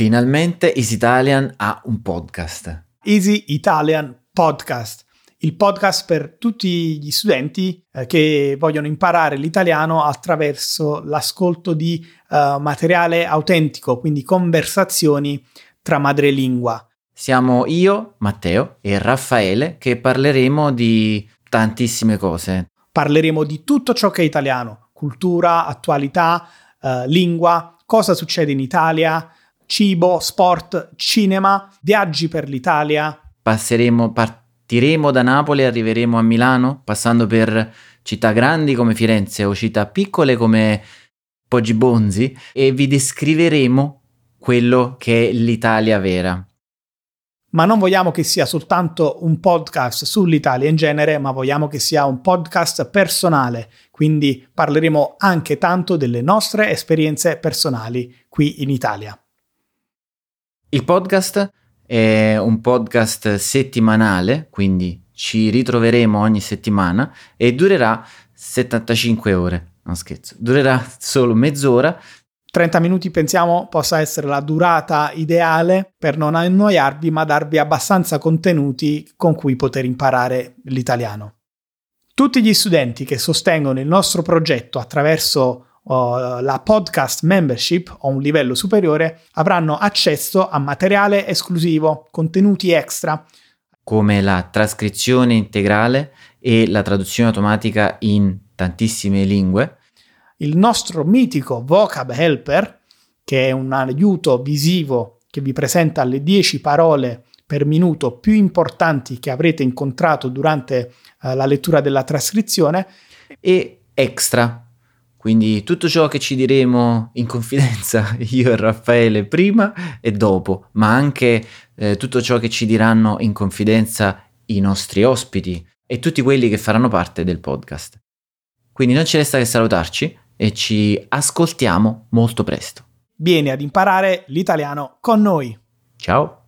Finalmente Easy Italian ha un podcast. Easy Italian Podcast, il podcast per tutti gli studenti eh, che vogliono imparare l'italiano attraverso l'ascolto di uh, materiale autentico, quindi conversazioni tra madrelingua. Siamo io, Matteo e Raffaele che parleremo di tantissime cose. Parleremo di tutto ciò che è italiano, cultura, attualità, uh, lingua, cosa succede in Italia, cibo, sport, cinema, viaggi per l'Italia. Passeremo, partiremo da Napoli e arriveremo a Milano, passando per città grandi come Firenze o città piccole come Poggibonzi e vi descriveremo quello che è l'Italia vera. Ma non vogliamo che sia soltanto un podcast sull'Italia in genere, ma vogliamo che sia un podcast personale, quindi parleremo anche tanto delle nostre esperienze personali qui in Italia. Il podcast è un podcast settimanale, quindi ci ritroveremo ogni settimana e durerà 75 ore. Non scherzo, durerà solo mezz'ora. 30 minuti pensiamo possa essere la durata ideale per non annoiarvi, ma darvi abbastanza contenuti con cui poter imparare l'italiano. Tutti gli studenti che sostengono il nostro progetto attraverso uh, la podcast membership o un livello superiore avranno accesso a materiale esclusivo, contenuti extra. Come la trascrizione integrale e la traduzione automatica in tantissime lingue. Il nostro mitico Vocab Helper, che è un aiuto visivo che vi presenta le 10 parole per minuto più importanti che avrete incontrato durante uh, la lettura della trascrizione. E extra, quindi tutto ciò che ci diremo in confidenza io e Raffaele prima e dopo, ma anche eh, tutto ciò che ci diranno in confidenza i nostri ospiti e tutti quelli che faranno parte del podcast. Quindi non ci resta che salutarci e ci ascoltiamo molto presto. Vieni ad imparare l'italiano con noi. Ciao!